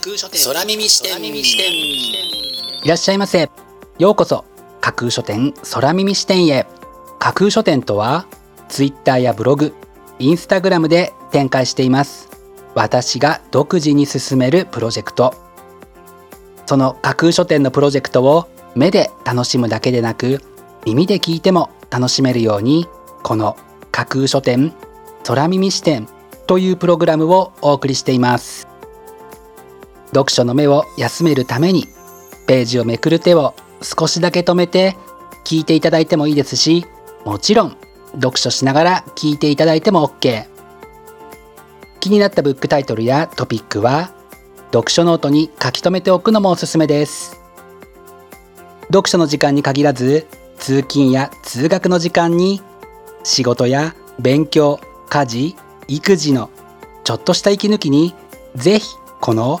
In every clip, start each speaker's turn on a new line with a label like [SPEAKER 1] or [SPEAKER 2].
[SPEAKER 1] 空書店。空耳視点。
[SPEAKER 2] いらっしゃいませ。ようこそ。架空書店空耳視点へ。架空書店とはツイッターやブログインスタグラムで展開しています。私が独自に進めるプロジェクト。その架空書店のプロジェクトを目で楽しむだけでなく耳で聞いても楽しめるようにこの架空書店空耳視点というプログラムをお送りしています。読書の目を休めるためにページをめくる手を少しだけ止めて聞いていただいてもいいですしもちろん読書しながら聞いていただいても OK 気になったブックタイトルやトピックは読書ノートに書き留めておくのもおすすめです。読書の時間に限らず通勤や通学の時間に仕事や勉強家事育児のちょっとした息抜きにぜひこの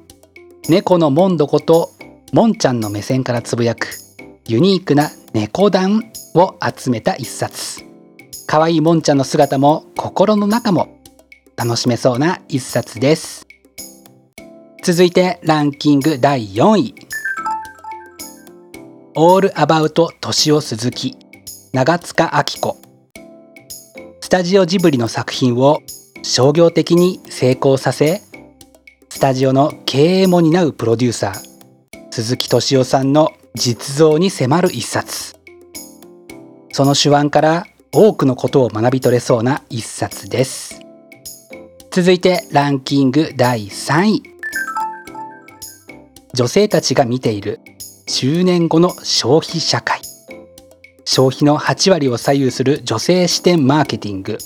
[SPEAKER 2] 猫のモンドことモンちゃんの目線からつぶやくユニークな猫団を集めた一冊。可愛いモンちゃんの姿も心の中も楽しめそうな一冊です。続いてランキング第4位。オールアバウト敏夫鈴木長塚明子。スタジオジブリの作品を商業的に成功させタジオの経営も担うプロデューサー鈴木敏夫さんの実像に迫る一冊。その手腕から多くのことを学び取れそうな一冊です。続いてランキング第3位。女性たちが見ている10年後の消費社会。消費の8割を左右する女性視点マーケティング。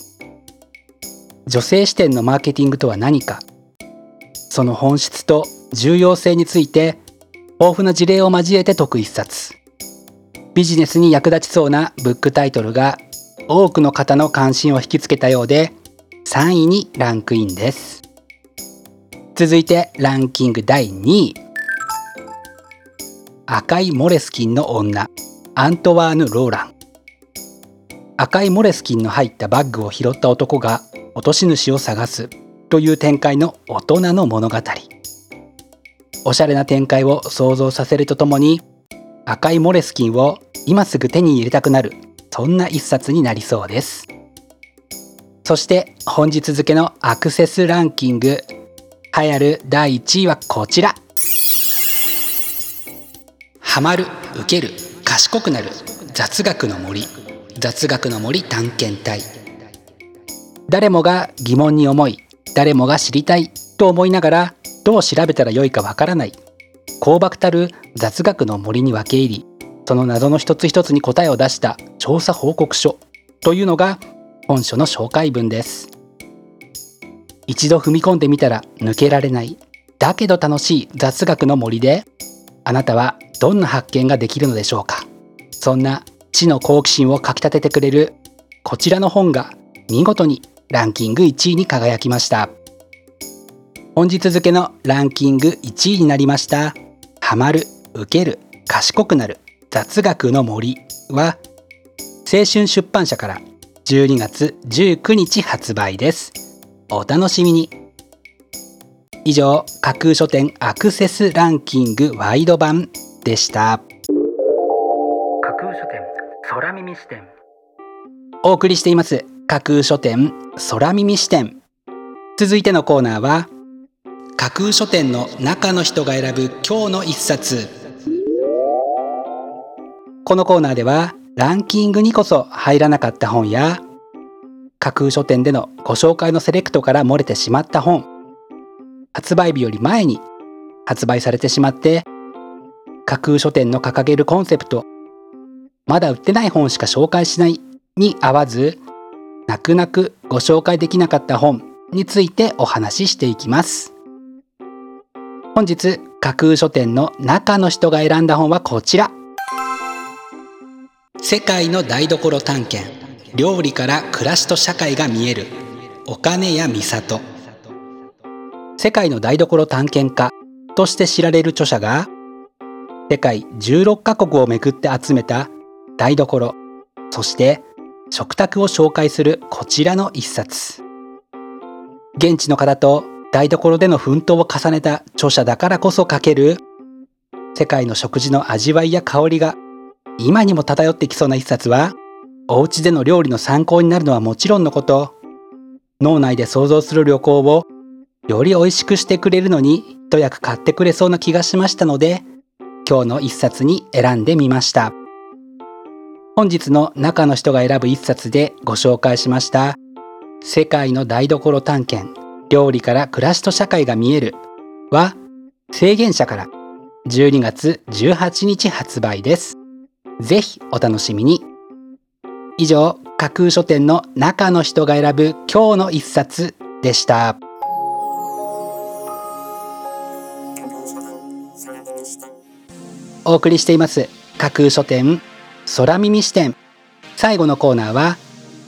[SPEAKER 2] 女性視点のマーケティングとは何か？その本質と重要性について豊富な事例を交えて解く一冊。ビジネスに役立ちそうなブックタイトルが多くの方の関心を引きつけたようで3位にランクインです。続いてランキング第2位。赤いモレスキンの女アントワーヌ・ローラン。赤いモレスキンの入ったバッグを拾った男が落とし主を探す。という展開の大人の物語。おしゃれな展開を想像させるとともに赤いモレスキンを今すぐ手に入れたくなるそんな一冊になりそうです。そして本日付のアクセスランキング流行る第1位はこちら。ハマる受ける賢くなる雑学の森。雑学の森探検隊。誰もが疑問に思い誰もが知りたいと思いながらどう調べたらよいかわからない。高爆たる雑学の森に分け入りその謎の一つ一つに答えを出した調査報告書というのが本書の紹介文です。一度踏み込んでみたら抜けられないだけど楽しい雑学の森であなたはどんな発見ができるのでしょうか。そんな知の好奇心をかきたててくれるこちらの本が見事にランキング1位に輝きました。本日付のランキング1位になりました。ハマる受ける賢くなる雑学の森は青春出版社から12月19日発売です。お楽しみに。以上架空書店アクセスランキングワイド版でした。架空書店空耳視点。お送りしています架空書店空耳視点。続いてのコーナーは架空書店の中の人が選ぶ今日の一冊。このコーナーではランキングにこそ入らなかった本や架空書店でのご紹介のセレクトから漏れてしまった本発売日より前に発売されてしまって架空書店の掲げるコンセプトまだ売ってない本しか紹介しないに合わず泣く泣くご紹介できなかった本についてお話ししていきます。本日架空書店の中の人が選んだ本はこちら。世界の台所探検。料理から暮らしと社会が見える。お金や美里。世界の台所探検家として知られる著者が世界16カ国をめぐって集めた台所。そして食卓を紹介するこちらの一冊。現地の方と台所での奮闘を重ねた著者だからこそ書ける世界の食事の味わいや香りが今にも漂ってきそうな一冊はお家での料理の参考になるのはもちろんのこと脳内で想像する旅行をより美味しくしてくれるのに一役買ってくれそうな気がしましたので今日の一冊に選んでみました。本日の中の人が選ぶ一冊でご紹介しました。世界の台所探検。料理から暮らしと社会が見える。は制限者から。12月18日発売です。ぜひお楽しみに。以上架空書店の中の人が選ぶ今日の一冊でした。お送りしています架空書店。空耳視点。最後のコーナーは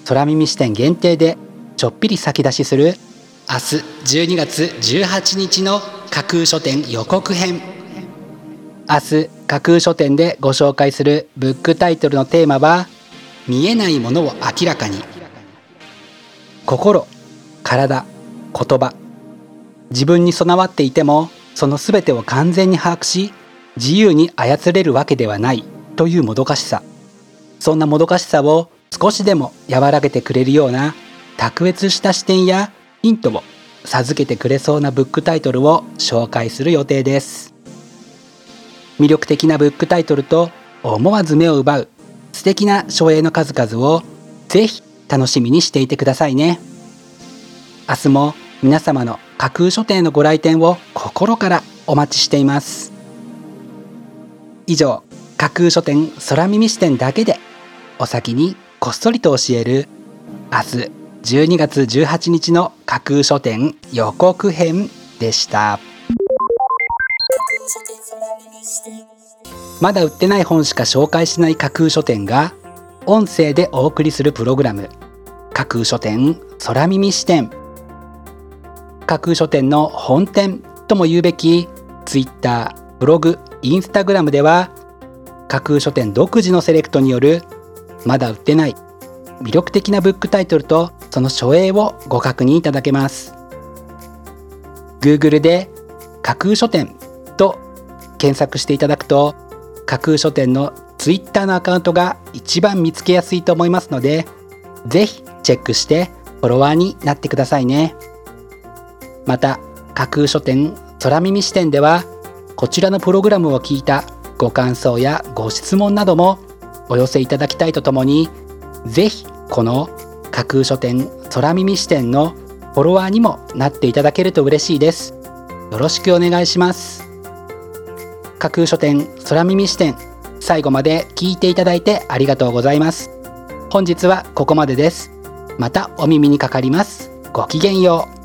[SPEAKER 2] 空耳視点限定でちょっぴり先出しする明日12月18日の架空書店予告編。明日架空書店でご紹介するブックタイトルのテーマは見えないものを明らかに。心体言葉。自分に備わっていてもその全てを完全に把握し自由に操れるわけではない。というもどかしさ。そんなもどかしさを少しでも和らげてくれるような卓越した視点やヒントを授けてくれそうなブックタイトルを紹介する予定です。魅力的なブックタイトルと思わず目を奪う素敵な書影の数々をぜひ楽しみにしていてくださいね。明日も皆様の架空書店のご来店を心からお待ちしています。以上架空書店空耳視点だけでお先にこっそりと教える。明日12月18日の架空書店予告編でした。まだ売ってない本しか紹介しない架空書店が音声でお送りするプログラム。架空書店空耳視点。架空書店の本店とも言うべき Twitter ブログインスタグラムでは架空書店独自のセレクトによるまだ売ってない魅力的なブックタイトルとその書影をご確認いただけます。Google で架空書店と検索していただくと架空書店の Twitter のアカウントが一番見つけやすいと思いますのでぜひチェックしてフォロワーになってくださいね。また架空書店空耳視点ではこちらのプログラムを聞いたご感想やご質問などもお寄せいただきたいとともにぜひこの架空書店空耳視点のフォロワーにもなっていただけると嬉しいです。よろしくお願いします。架空書店空耳視点最後まで聞いていただいてありがとうございます。本日はここまでです。またお耳にかかります。ごきげんよう。